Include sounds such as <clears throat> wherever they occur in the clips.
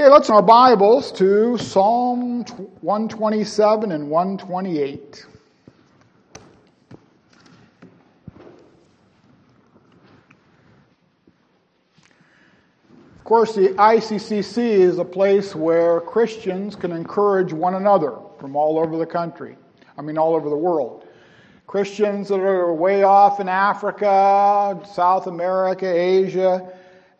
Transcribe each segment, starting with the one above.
Okay, let's in our Bibles to Psalm 127 and 128. Of course, the ICCC is a place where Christians can encourage one another from all over the country. I mean, all over the world. Christians that are way off in Africa, South America, Asia,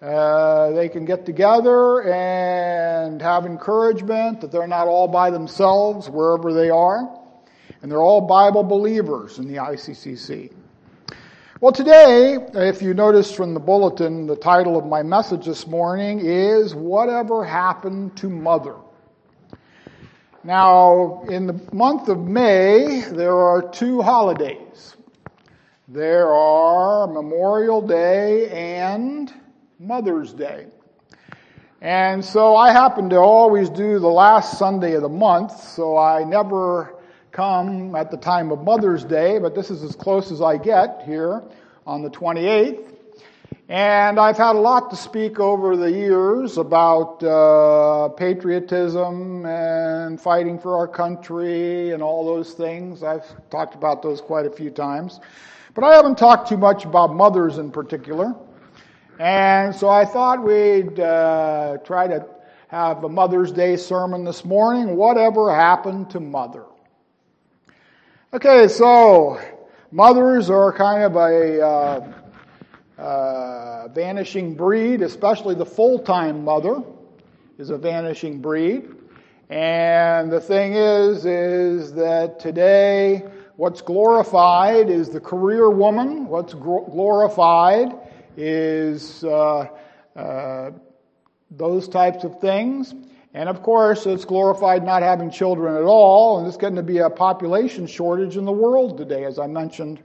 uh, they can get together and have encouragement that they're not all by themselves wherever they are. And they're all Bible believers in the ICCC. Well, today, if you noticed from the bulletin, the title of my message this morning is Whatever Happened to Mother? Now, in the month of May, there are two holidays. There are Memorial Day and Mother's Day. And so I happen to always do the last Sunday of the month, so I never come at the time of Mother's Day, but this is as close as I get here on the 28th. And I've had a lot to speak over the years about uh, patriotism and fighting for our country and all those things. I've talked about those quite a few times. But I haven't talked too much about mothers in particular. And so I thought we'd uh, try to have a Mother's Day sermon this morning. Whatever happened to mother? Okay, so mothers are kind of a uh, uh, vanishing breed, especially the full-time mother is a vanishing breed. And the thing is, is that today what's glorified is the career woman. What's glorified is uh, uh, those types of things. And of course, it's glorified not having children at all, and it's getting to be a population shortage in the world today, as I mentioned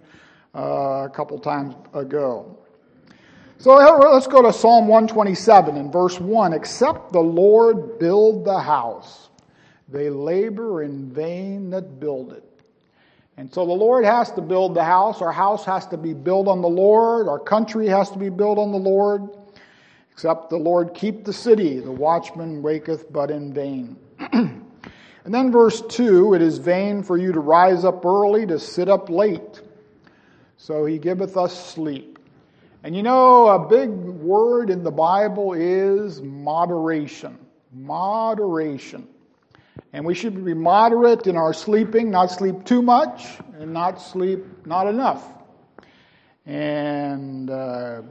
uh, a couple times ago. So let's go to Psalm 127 in verse 1. Except the Lord build the house, they labor in vain that build it. And so the Lord has to build the house. Our house has to be built on the Lord. Our country has to be built on the Lord. Except the Lord keep the city, the watchman waketh but in vain. <clears throat> and then verse 2 it is vain for you to rise up early, to sit up late. So he giveth us sleep. And you know, a big word in the Bible is moderation. Moderation. And we should be moderate in our sleeping, not sleep too much, and not sleep not enough. And uh,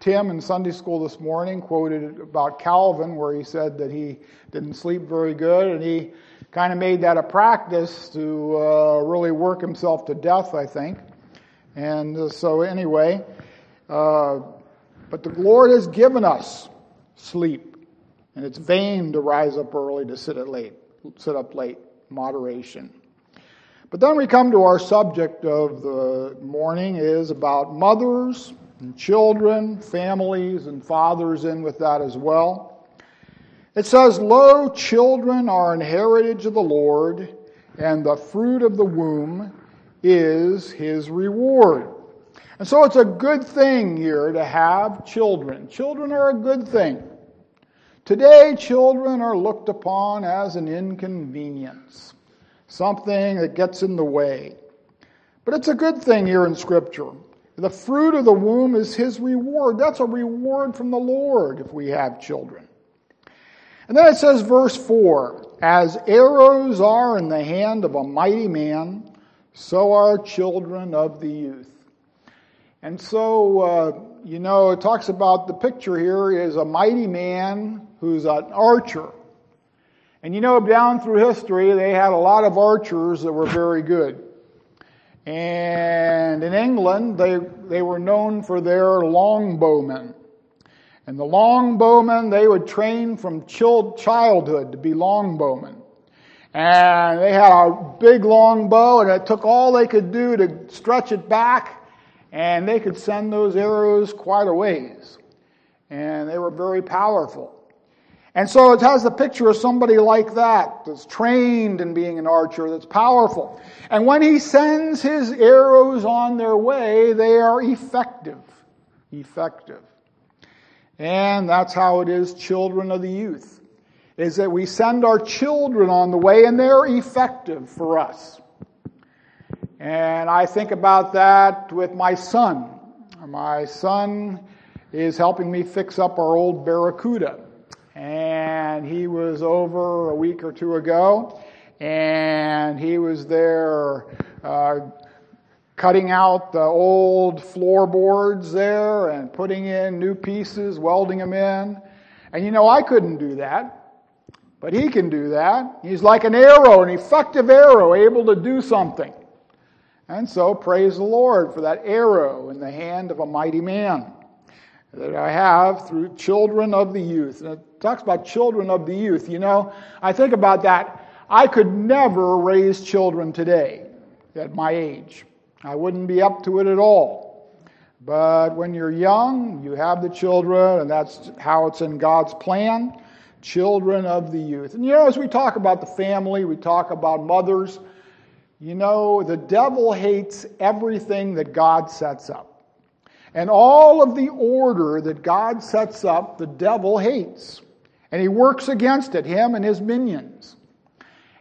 Tim in Sunday school this morning quoted about Calvin, where he said that he didn't sleep very good, and he kind of made that a practice to uh, really work himself to death, I think. And uh, so, anyway, uh, but the Lord has given us sleep, and it's vain to rise up early to sit at late, sit up late. Moderation. But then we come to our subject of the morning is about mothers and children, families, and fathers in with that as well. It says, Lo, children are an heritage of the Lord, and the fruit of the womb is his reward. And so it's a good thing here to have children. Children are a good thing. Today, children are looked upon as an inconvenience, something that gets in the way. But it's a good thing here in Scripture. The fruit of the womb is his reward. That's a reward from the Lord if we have children. And then it says, verse 4 As arrows are in the hand of a mighty man, so are children of the youth. And so, uh, you know, it talks about the picture here is a mighty man who's an archer. And you know, down through history, they had a lot of archers that were very good. And in England, they, they were known for their longbowmen. And the longbowmen, they would train from childhood to be longbowmen. And they had a big long bow, and it took all they could do to stretch it back, and they could send those arrows quite a ways. And they were very powerful. And so it has the picture of somebody like that, that's trained in being an archer, that's powerful. And when he sends his arrows on their way, they are effective. Effective. And that's how it is, children of the youth. is that we send our children on the way and they're effective for us. And I think about that with my son. My son is helping me fix up our old Barracuda. And he was over a week or two ago, and he was there uh, cutting out the old floorboards there and putting in new pieces, welding them in. And you know, I couldn't do that, but he can do that. He's like an arrow, an effective arrow, able to do something. And so, praise the Lord for that arrow in the hand of a mighty man that I have through children of the youth. And talks about children of the youth. You know, I think about that. I could never raise children today at my age. I wouldn't be up to it at all. But when you're young, you have the children, and that's how it's in God's plan children of the youth. And you know, as we talk about the family, we talk about mothers, you know, the devil hates everything that God sets up. And all of the order that God sets up, the devil hates. And he works against it, him and his minions.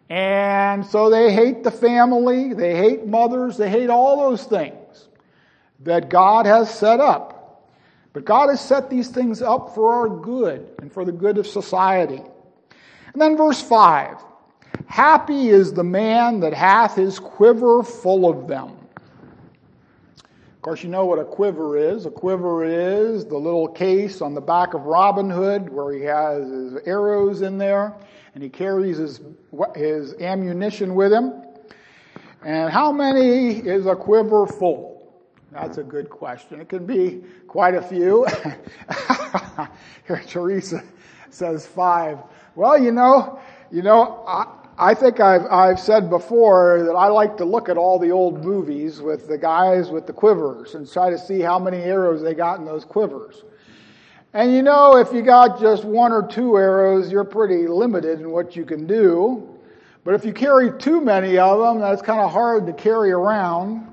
And so they hate the family, they hate mothers, they hate all those things that God has set up. But God has set these things up for our good and for the good of society. And then verse 5 Happy is the man that hath his quiver full of them. Course, you know what a quiver is. A quiver is the little case on the back of Robin Hood where he has his arrows in there and he carries his, his ammunition with him. And how many is a quiver full? That's a good question. It can be quite a few. <laughs> Here, Teresa says five. Well, you know, you know, I, I think I've, I've said before that I like to look at all the old movies with the guys with the quivers and try to see how many arrows they got in those quivers. And you know, if you got just one or two arrows, you're pretty limited in what you can do. But if you carry too many of them, that's kind of hard to carry around.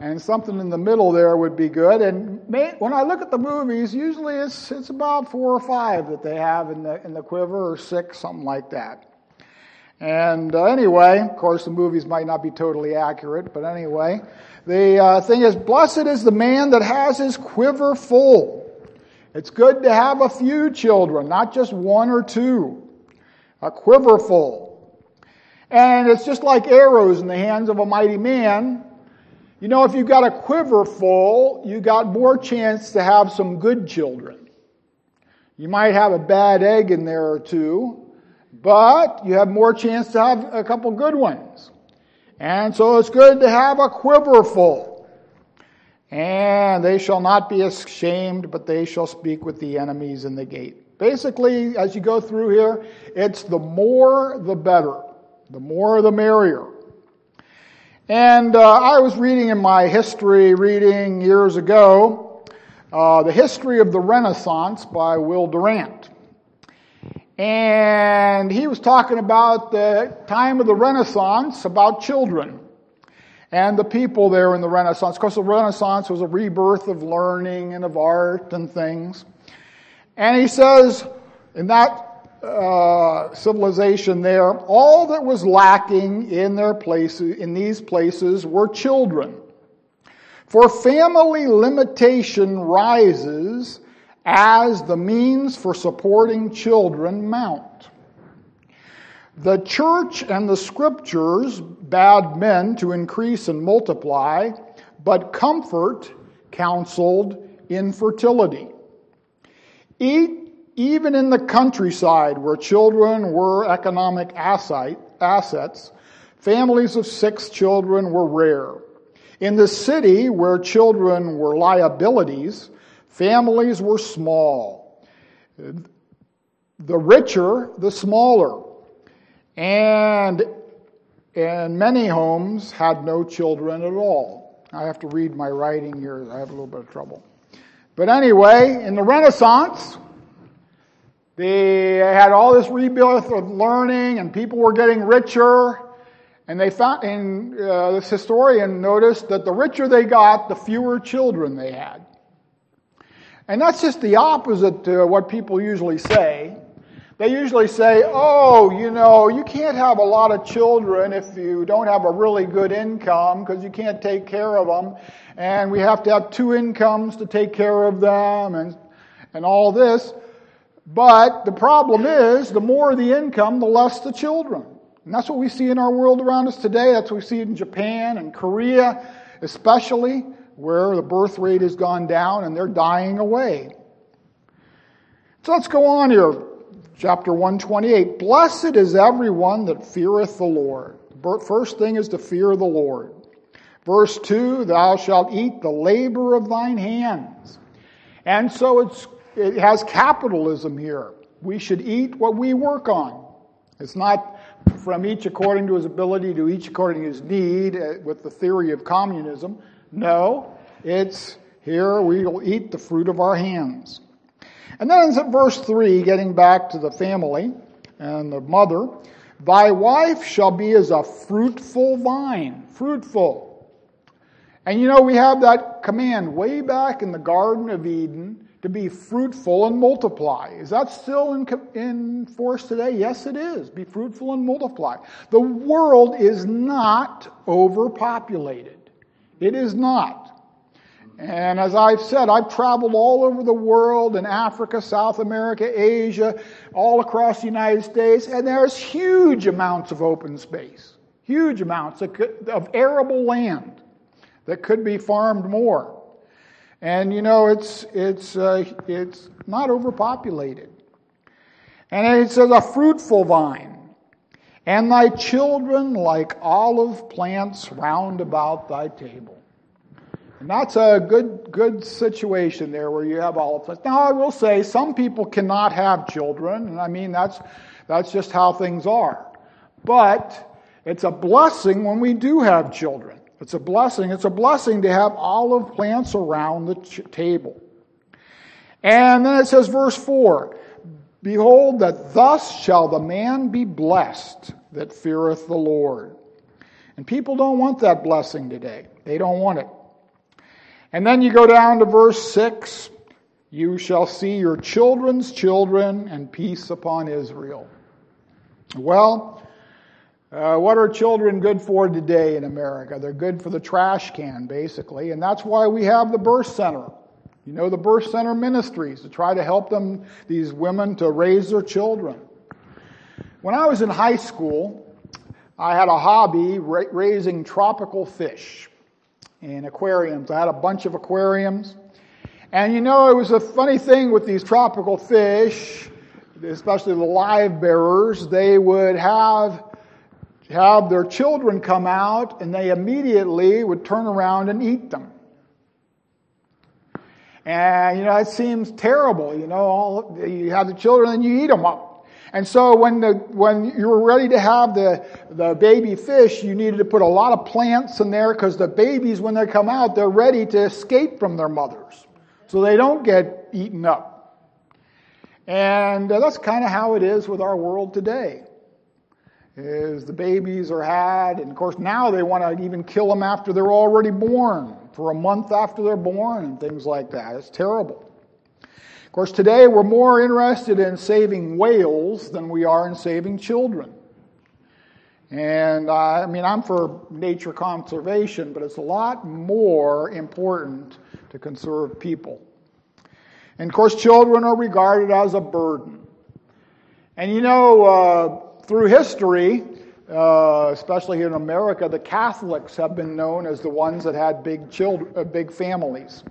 And something in the middle there would be good. And may, when I look at the movies, usually it's, it's about four or five that they have in the, in the quiver, or six, something like that. And uh, anyway, of course, the movies might not be totally accurate, but anyway, the uh, thing is, blessed is the man that has his quiver full. It's good to have a few children, not just one or two. A quiver full. And it's just like arrows in the hands of a mighty man. You know, if you've got a quiver full, you got more chance to have some good children. You might have a bad egg in there or two, but you have more chance to have a couple good ones. And so it's good to have a quiver full. And they shall not be ashamed, but they shall speak with the enemies in the gate. Basically, as you go through here, it's the more the better. The more the merrier. And uh, I was reading in my history reading years ago uh, The History of the Renaissance by Will Durant. And he was talking about the time of the Renaissance, about children and the people there in the Renaissance. Of course, the Renaissance was a rebirth of learning and of art and things. And he says, in that uh, civilization there, all that was lacking in their places, in these places, were children. For family limitation rises as the means for supporting children mount. The church and the scriptures bade men to increase and multiply, but comfort counseled infertility. Even in the countryside where children were economic assets, families of six children were rare. In the city where children were liabilities, families were small. The richer, the smaller. And, and many homes had no children at all. I have to read my writing here. I have a little bit of trouble. But anyway, in the Renaissance, they had all this rebirth of learning, and people were getting richer. And they found, and uh, this historian noticed that the richer they got, the fewer children they had. And that's just the opposite to what people usually say. They usually say, oh, you know, you can't have a lot of children if you don't have a really good income because you can't take care of them. And we have to have two incomes to take care of them and, and all this. But the problem is, the more the income, the less the children. And that's what we see in our world around us today. That's what we see in Japan and Korea, especially, where the birth rate has gone down and they're dying away. So let's go on here chapter 128. Blessed is everyone that feareth the Lord. First thing is to fear the Lord. Verse 2 Thou shalt eat the labor of thine hands. And so it's, it has capitalism here. We should eat what we work on. It's not from each according to his ability to each according to his need uh, with the theory of communism. No, it's here we will eat the fruit of our hands. And then in verse 3, getting back to the family and the mother, thy wife shall be as a fruitful vine. Fruitful. And you know, we have that command way back in the Garden of Eden to be fruitful and multiply. Is that still in, in force today? Yes, it is. Be fruitful and multiply. The world is not overpopulated. It is not. And as I've said, I've traveled all over the world in Africa, South America, Asia, all across the United States, and there's huge amounts of open space, huge amounts of arable land that could be farmed more. And you know, it's, it's, uh, it's not overpopulated. And it says, a fruitful vine, and thy children like olive plants round about thy table. And that's a good, good situation there where you have olive plants. Now, I will say some people cannot have children, and I mean, that's, that's just how things are. But it's a blessing when we do have children. It's a blessing. It's a blessing to have olive plants around the ch- table. And then it says, verse 4 Behold, that thus shall the man be blessed that feareth the Lord. And people don't want that blessing today. They don't want it. And then you go down to verse 6 You shall see your children's children, and peace upon Israel. Well, uh, what are children good for today in America? They're good for the trash can, basically, and that's why we have the birth center. You know, the birth center ministries to try to help them, these women, to raise their children. When I was in high school, I had a hobby ra- raising tropical fish in aquariums. I had a bunch of aquariums. And you know, it was a funny thing with these tropical fish, especially the live bearers, they would have have their children come out and they immediately would turn around and eat them. And you know, it seems terrible, you know, all, you have the children and you eat them up. And so when the, when you were ready to have the, the baby fish, you needed to put a lot of plants in there because the babies, when they come out, they're ready to escape from their mothers. So they don't get eaten up. And uh, that's kind of how it is with our world today. Is the babies are had, and of course now they want to even kill them after they're already born, for a month after they're born, and things like that. It's terrible. Of course, today we're more interested in saving whales than we are in saving children. And uh, I mean, I'm for nature conservation, but it's a lot more important to conserve people. And of course, children are regarded as a burden. And you know, uh, through history, uh, especially here in America, the Catholics have been known as the ones that had big children, uh, big families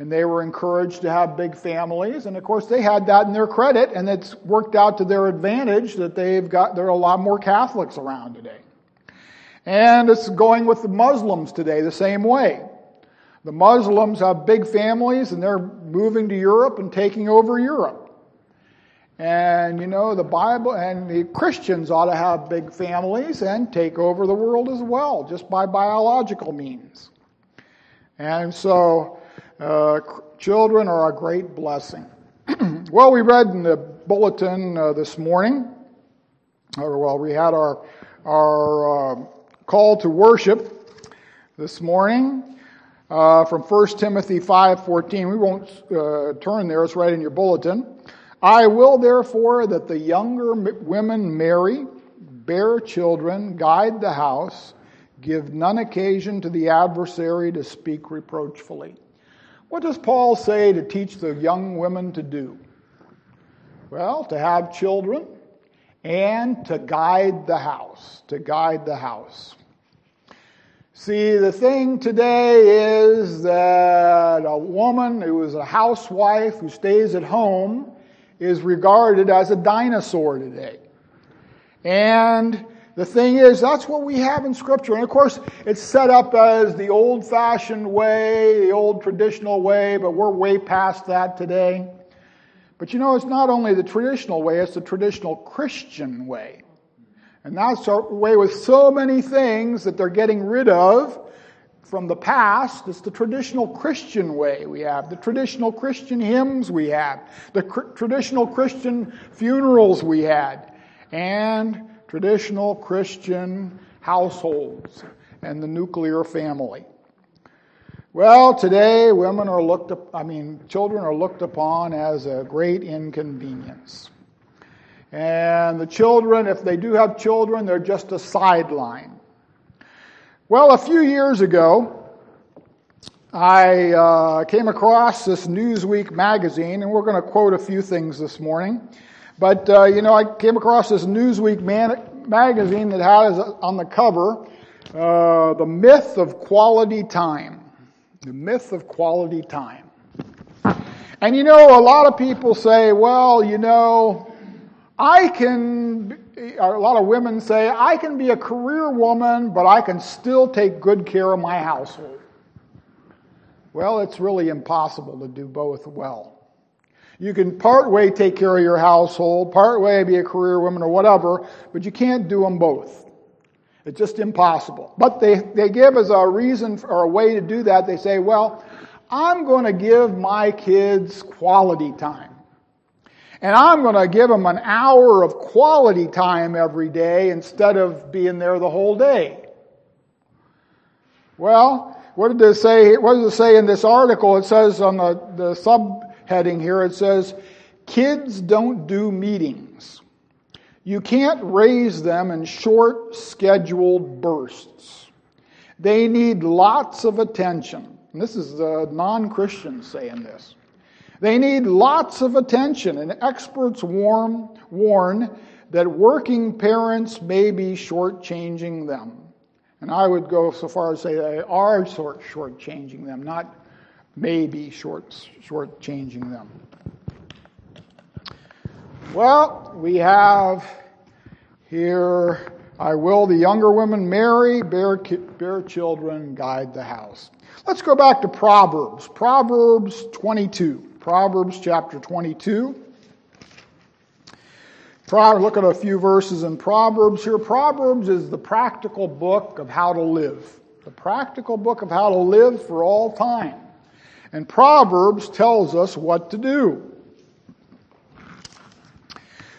and they were encouraged to have big families. And of course, they had that in their credit, and it's worked out to their advantage that they've got, there are a lot more Catholics around today. And it's going with the Muslims today the same way. The Muslims have big families, and they're moving to Europe and taking over Europe. And you know, the Bible and the Christians ought to have big families and take over the world as well, just by biological means. And so, uh, children are a great blessing. <clears throat> well, we read in the bulletin uh, this morning, or well, we had our our uh, call to worship this morning uh, from 1 Timothy 5:14. We won't uh, turn there; it's right in your bulletin. I will therefore that the younger women marry, bear children, guide the house, give none occasion to the adversary to speak reproachfully. What does Paul say to teach the young women to do? Well, to have children and to guide the house, to guide the house. See, the thing today is that a woman who is a housewife who stays at home is regarded as a dinosaur today. And the thing is, that's what we have in Scripture. And of course, it's set up as the old fashioned way, the old traditional way, but we're way past that today. But you know, it's not only the traditional way, it's the traditional Christian way. And that's our way with so many things that they're getting rid of from the past. It's the traditional Christian way we have, the traditional Christian hymns we have, the cr- traditional Christian funerals we had, and traditional Christian households and the nuclear family. Well, today women are looked up, I mean, children are looked upon as a great inconvenience. And the children, if they do have children, they're just a sideline. Well, a few years ago, I uh, came across this Newsweek magazine, and we're going to quote a few things this morning. But, uh, you know, I came across this Newsweek man- magazine that has on the cover uh, the myth of quality time. The myth of quality time. And you know, a lot of people say, well, you know, I can, a lot of women say, I can be a career woman, but I can still take good care of my household. Well, it's really impossible to do both well. You can part way take care of your household, part way be a career woman or whatever, but you can't do them both. It's just impossible. But they, they give as a reason or a way to do that, they say, well, I'm going to give my kids quality time. And I'm going to give them an hour of quality time every day instead of being there the whole day. Well, what did it say? What does it say in this article? It says on the, the subheading here, it says, kids don't do meetings. You can't raise them in short scheduled bursts. They need lots of attention. And this is the non Christian saying this. They need lots of attention, and experts warn, warn that working parents may be shortchanging them. And I would go so far as say they are short shortchanging them, not maybe short shortchanging them. Well, we have here, I will the younger women marry, bear, bear children, guide the house. Let's go back to Proverbs, Proverbs 22. Proverbs chapter 22. Look at a few verses in Proverbs here. Proverbs is the practical book of how to live. The practical book of how to live for all time. And Proverbs tells us what to do.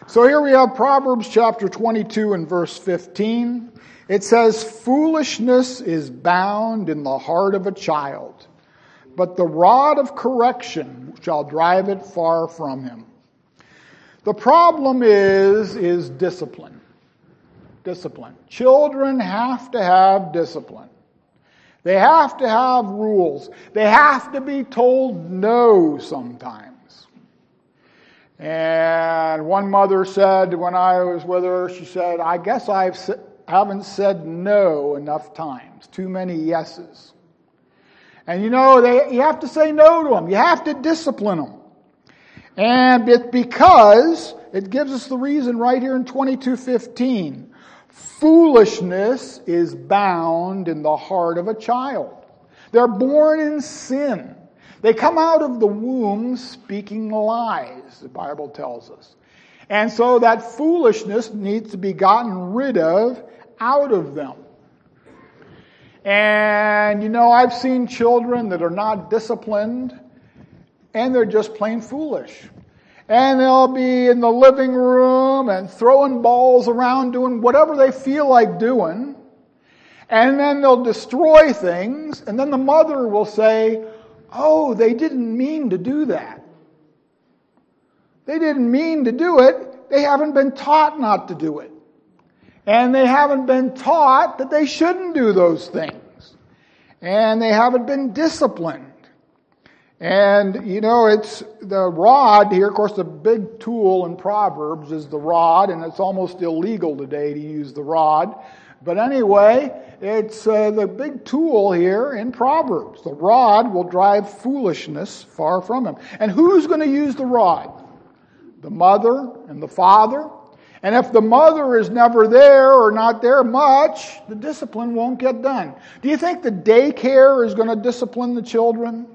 So here we have Proverbs chapter 22 and verse 15. It says, Foolishness is bound in the heart of a child but the rod of correction shall drive it far from him. The problem is, is discipline. Discipline. Children have to have discipline. They have to have rules. They have to be told no sometimes. And one mother said when I was with her, she said, I guess I haven't said no enough times, too many yeses. And you know, they, you have to say no to them. You have to discipline them. And it, because, it gives us the reason right here in 2215. Foolishness is bound in the heart of a child. They're born in sin. They come out of the womb speaking lies, the Bible tells us. And so that foolishness needs to be gotten rid of out of them. And you know, I've seen children that are not disciplined and they're just plain foolish. And they'll be in the living room and throwing balls around doing whatever they feel like doing. And then they'll destroy things. And then the mother will say, Oh, they didn't mean to do that. They didn't mean to do it. They haven't been taught not to do it. And they haven't been taught that they shouldn't do those things. And they haven't been disciplined. And, you know, it's the rod here, of course, the big tool in Proverbs is the rod, and it's almost illegal today to use the rod. But anyway, it's uh, the big tool here in Proverbs. The rod will drive foolishness far from him. And who's going to use the rod? The mother and the father. And if the mother is never there or not there much, the discipline won't get done. Do you think the daycare is going to discipline the children?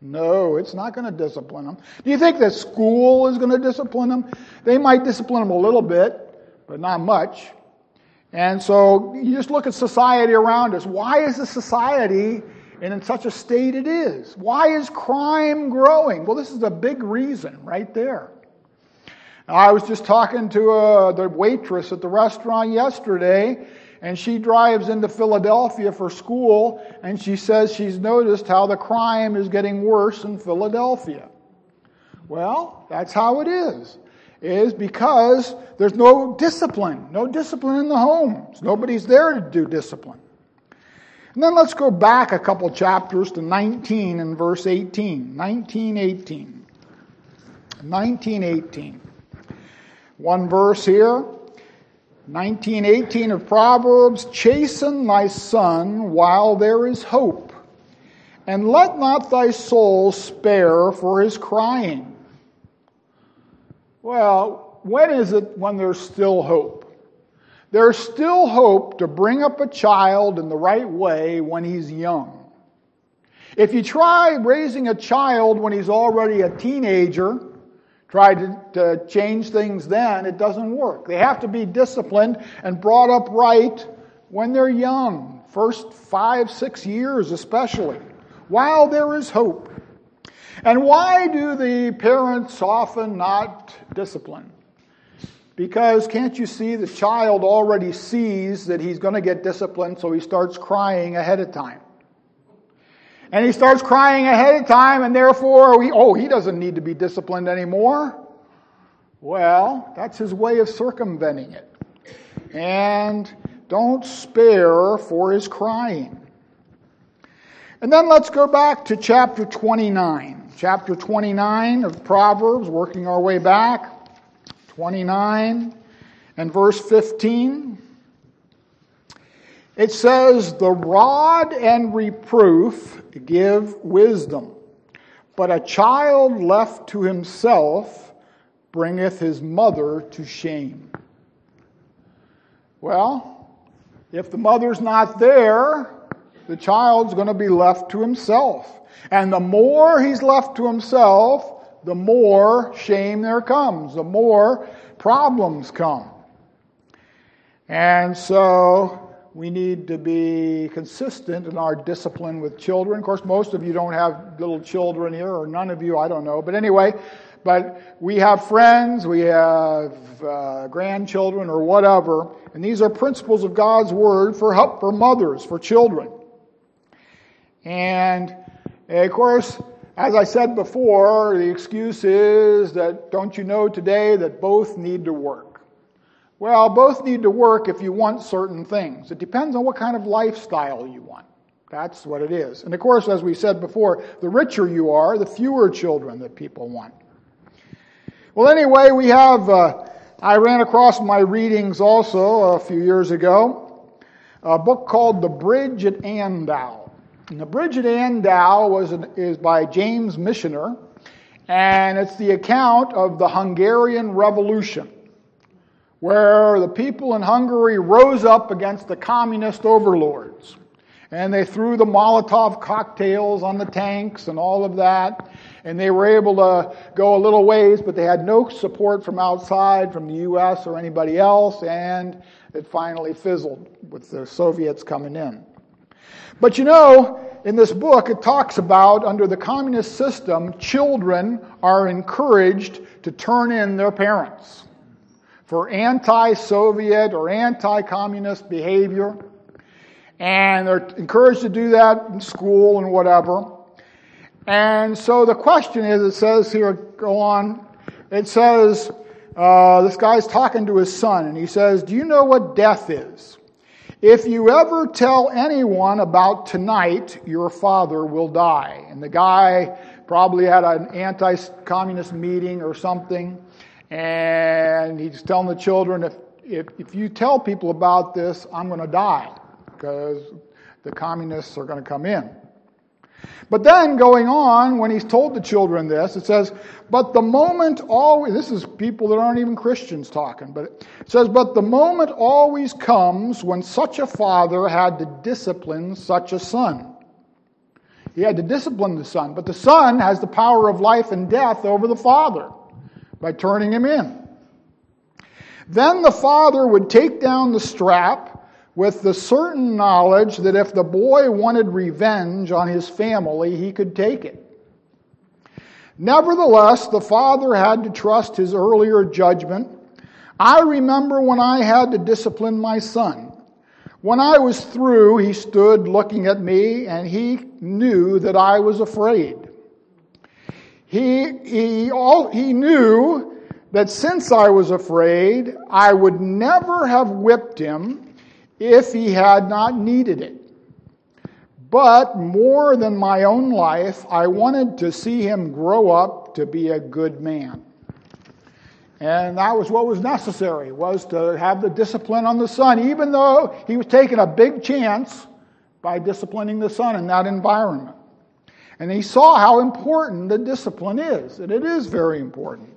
No, it's not going to discipline them. Do you think that school is going to discipline them? They might discipline them a little bit, but not much. And so you just look at society around us. Why is the society in such a state it is? Why is crime growing? Well, this is a big reason right there. I was just talking to uh, the waitress at the restaurant yesterday, and she drives into Philadelphia for school, and she says she's noticed how the crime is getting worse in Philadelphia. Well, that's how it is. Is because there's no discipline, no discipline in the homes. Nobody's there to do discipline. And then let's go back a couple chapters to 19 and verse 18. 1918. 1918. One verse here. 1918 of Proverbs, chasten thy son while there is hope, and let not thy soul spare for his crying. Well, when is it when there's still hope? There's still hope to bring up a child in the right way when he's young. If you try raising a child when he's already a teenager, try to, to change things then, it doesn't work. They have to be disciplined and brought up right when they're young, first five, six years especially, while there is hope. And why do the parents often not discipline? Because can't you see the child already sees that he's going to get disciplined, so he starts crying ahead of time. And he starts crying ahead of time, and therefore, he, oh, he doesn't need to be disciplined anymore. Well, that's his way of circumventing it. And don't spare for his crying. And then let's go back to chapter 29. Chapter 29 of Proverbs, working our way back. 29 and verse 15. It says, The rod and reproof give wisdom, but a child left to himself bringeth his mother to shame. Well, if the mother's not there, the child's going to be left to himself. And the more he's left to himself, the more shame there comes, the more problems come. And so we need to be consistent in our discipline with children. Of course, most of you don't have little children here, or none of you, I don't know. But anyway, but we have friends, we have uh, grandchildren, or whatever, and these are principles of God's Word for help for mothers, for children. And of course, as I said before, the excuse is that don't you know today that both need to work? Well, both need to work if you want certain things. It depends on what kind of lifestyle you want. That's what it is. And of course, as we said before, the richer you are, the fewer children that people want. Well, anyway, we have, uh, I ran across my readings also a few years ago, a book called The Bridge at Andau. And the Bridge at Andau was an, is by James Michener, and it's the account of the Hungarian Revolution where the people in Hungary rose up against the communist overlords. And they threw the Molotov cocktails on the tanks and all of that. And they were able to go a little ways, but they had no support from outside, from the U.S. or anybody else. And it finally fizzled with the Soviets coming in. But you know, in this book, it talks about under the communist system, children are encouraged to turn in their parents for anti Soviet or anti communist behavior. And they're encouraged to do that in school and whatever. And so the question is it says here, go on, It says, uh, this guy's talking to his son, and he says, Do you know what death is? If you ever tell anyone about tonight, your father will die. And the guy probably had an anti communist meeting or something, and he's telling the children, if, if, if you tell people about this, I'm going to die because the communists are going to come in. But then going on, when he's told the children this, it says, But the moment always, this is people that aren't even Christians talking, but it says, But the moment always comes when such a father had to discipline such a son. He had to discipline the son, but the son has the power of life and death over the father by turning him in. Then the father would take down the strap with the certain knowledge that if the boy wanted revenge on his family, he could take it. Nevertheless, the father had to trust his earlier judgment. I remember when I had to discipline my son. When I was through, he stood looking at me and he knew that I was afraid. He, he, all, he knew that since I was afraid, I would never have whipped him if he had not needed it. But more than my own life, I wanted to see him grow up to be a good man. And that was what was necessary, was to have the discipline on the son, even though he was taking a big chance by disciplining the son in that environment. And he saw how important the discipline is, and it is very important.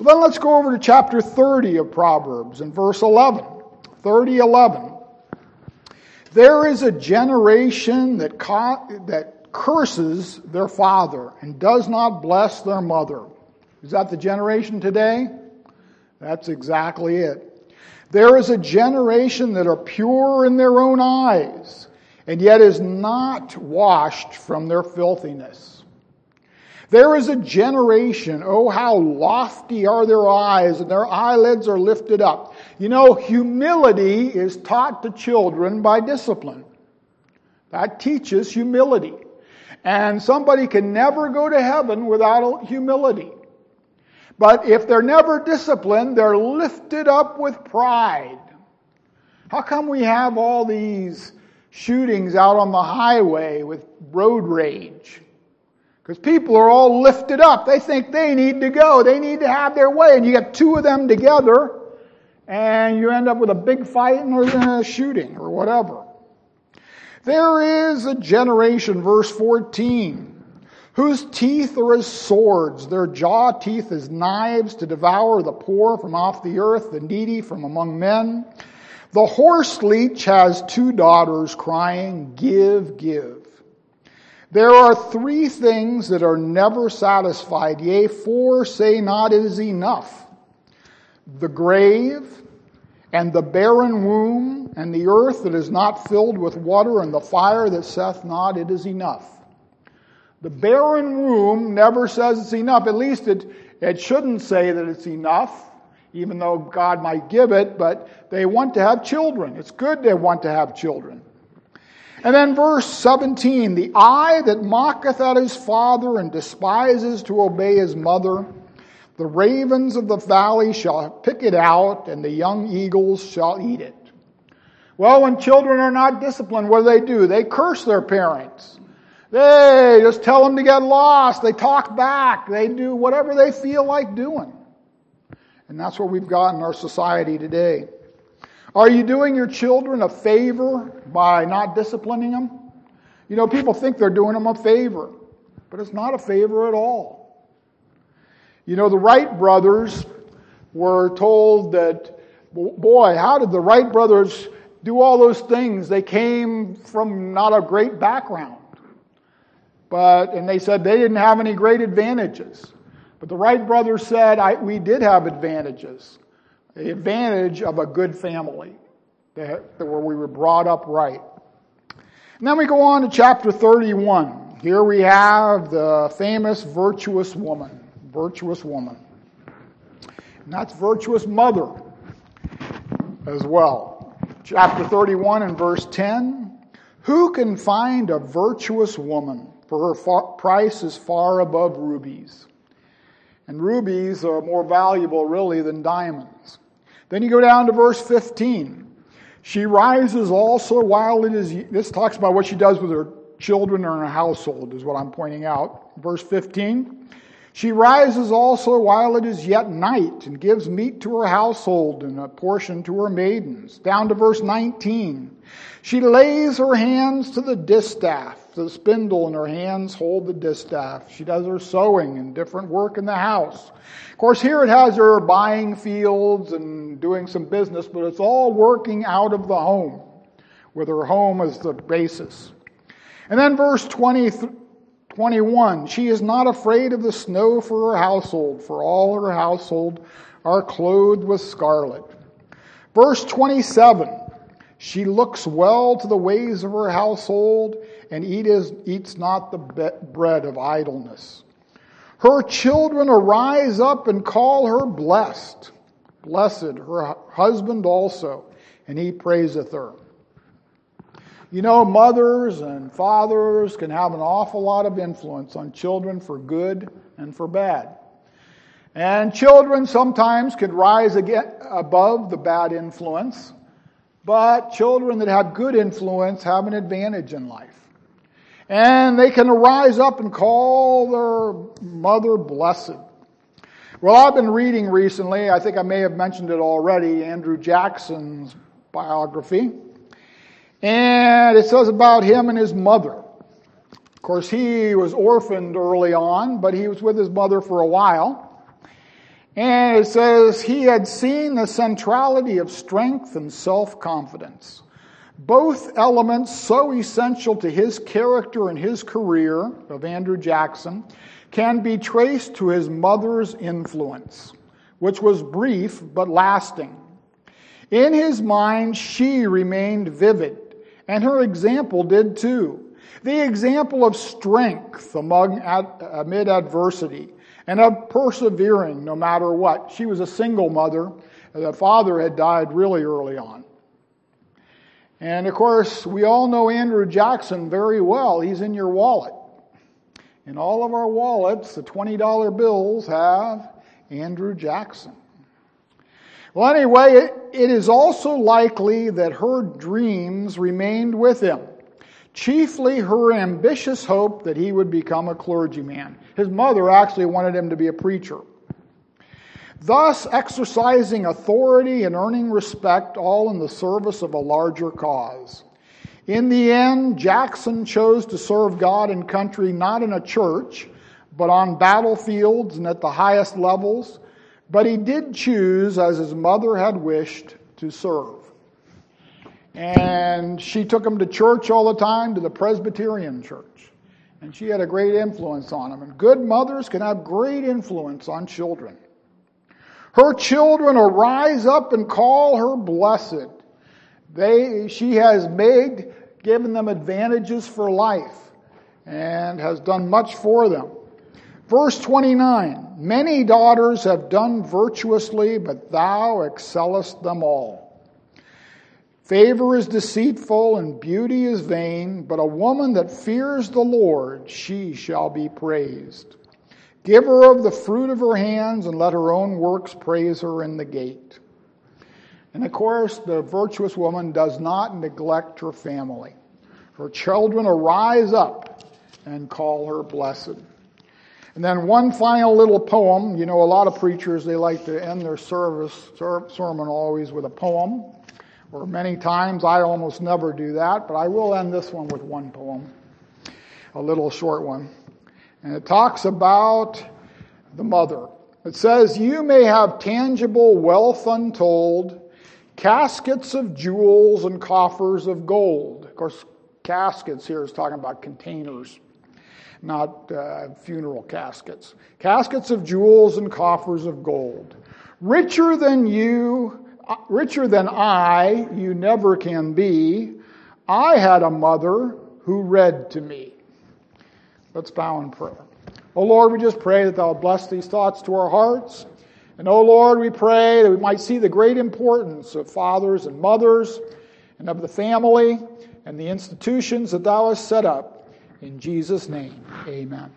Well, then let's go over to chapter 30 of Proverbs and verse 11. 3011. There is a generation that, that curses their father and does not bless their mother. Is that the generation today? That's exactly it. There is a generation that are pure in their own eyes and yet is not washed from their filthiness. There is a generation, oh, how lofty are their eyes, and their eyelids are lifted up. You know, humility is taught to children by discipline. That teaches humility. And somebody can never go to heaven without humility. But if they're never disciplined, they're lifted up with pride. How come we have all these shootings out on the highway with road rage? Because people are all lifted up. They think they need to go. They need to have their way. And you get two of them together, and you end up with a big fight or a shooting or whatever. There is a generation, verse 14, whose teeth are as swords, their jaw teeth as knives to devour the poor from off the earth, the needy from among men. The horse leech has two daughters crying, Give, give. There are three things that are never satisfied, yea, four say not it is enough. The grave, and the barren womb, and the earth that is not filled with water, and the fire that saith not it is enough. The barren womb never says it's enough. At least it, it shouldn't say that it's enough, even though God might give it, but they want to have children. It's good they want to have children. And then verse 17 the eye that mocketh at his father and despises to obey his mother, the ravens of the valley shall pick it out, and the young eagles shall eat it. Well, when children are not disciplined, what do they do? They curse their parents. They just tell them to get lost. They talk back. They do whatever they feel like doing. And that's what we've got in our society today. Are you doing your children a favor by not disciplining them? You know, people think they're doing them a favor, but it's not a favor at all. You know, the Wright brothers were told that, boy, how did the Wright brothers do all those things? They came from not a great background. But, and they said they didn't have any great advantages. But the Wright brothers said, we did have advantages the advantage of a good family, that, that where we were brought up right. And then we go on to chapter 31. Here we have the famous virtuous woman. Virtuous woman. And that's virtuous mother as well. Chapter 31 and verse 10. Who can find a virtuous woman? For her price is far above rubies. And rubies are more valuable, really, than diamonds. Then you go down to verse 15. She rises also while it is, this talks about what she does with her children or her household, is what I'm pointing out. Verse 15. She rises also while it is yet night and gives meat to her household and a portion to her maidens. Down to verse 19. She lays her hands to the distaff, the spindle in her hands hold the distaff. She does her sewing and different work in the house. Of course, here it has her buying fields and doing some business, but it's all working out of the home, with her home as the basis. And then verse 20, 21, she is not afraid of the snow for her household, for all her household are clothed with scarlet. Verse 27, she looks well to the ways of her household and eats not the bread of idleness. Her children arise up and call her blessed. Blessed, her husband also, and he praiseth her. You know, mothers and fathers can have an awful lot of influence on children for good and for bad. And children sometimes can rise above the bad influence, but children that have good influence have an advantage in life. And they can rise up and call their mother blessed. Well, I've been reading recently, I think I may have mentioned it already, Andrew Jackson's biography. And it says about him and his mother. Of course, he was orphaned early on, but he was with his mother for a while. And it says he had seen the centrality of strength and self confidence, both elements so essential to his character and his career of Andrew Jackson can be traced to his mother's influence, which was brief but lasting. In his mind, she remained vivid and her example did too. The example of strength among, amid adversity and of persevering no matter what. She was a single mother. The father had died really early on. And of course, we all know Andrew Jackson very well. He's in your wallet. In all of our wallets, the $20 bills have Andrew Jackson. Well, anyway, it, it is also likely that her dreams remained with him, chiefly her ambitious hope that he would become a clergyman. His mother actually wanted him to be a preacher. Thus, exercising authority and earning respect, all in the service of a larger cause. In the end, Jackson chose to serve God and country not in a church, but on battlefields and at the highest levels but he did choose, as his mother had wished, to serve. And she took him to church all the time, to the Presbyterian church. And she had a great influence on him. And good mothers can have great influence on children. Her children arise up and call her blessed. They, she has made, given them advantages for life and has done much for them. Verse 29 Many daughters have done virtuously, but thou excellest them all. Favor is deceitful and beauty is vain, but a woman that fears the Lord, she shall be praised. Give her of the fruit of her hands, and let her own works praise her in the gate. And of course, the virtuous woman does not neglect her family. Her children arise up and call her blessed. And then one final little poem. You know, a lot of preachers, they like to end their service, sermon always with a poem. Or many times, I almost never do that, but I will end this one with one poem. A little short one. And it talks about the mother. It says, You may have tangible wealth untold, caskets of jewels and coffers of gold. Of course, caskets here is talking about containers not uh, funeral caskets. Caskets of jewels and coffers of gold. Richer than you, richer than I, you never can be. I had a mother who read to me. Let's bow in prayer. Oh Lord, we just pray that thou bless these thoughts to our hearts. And oh Lord, we pray that we might see the great importance of fathers and mothers and of the family and the institutions that thou hast set up in Jesus' name, amen.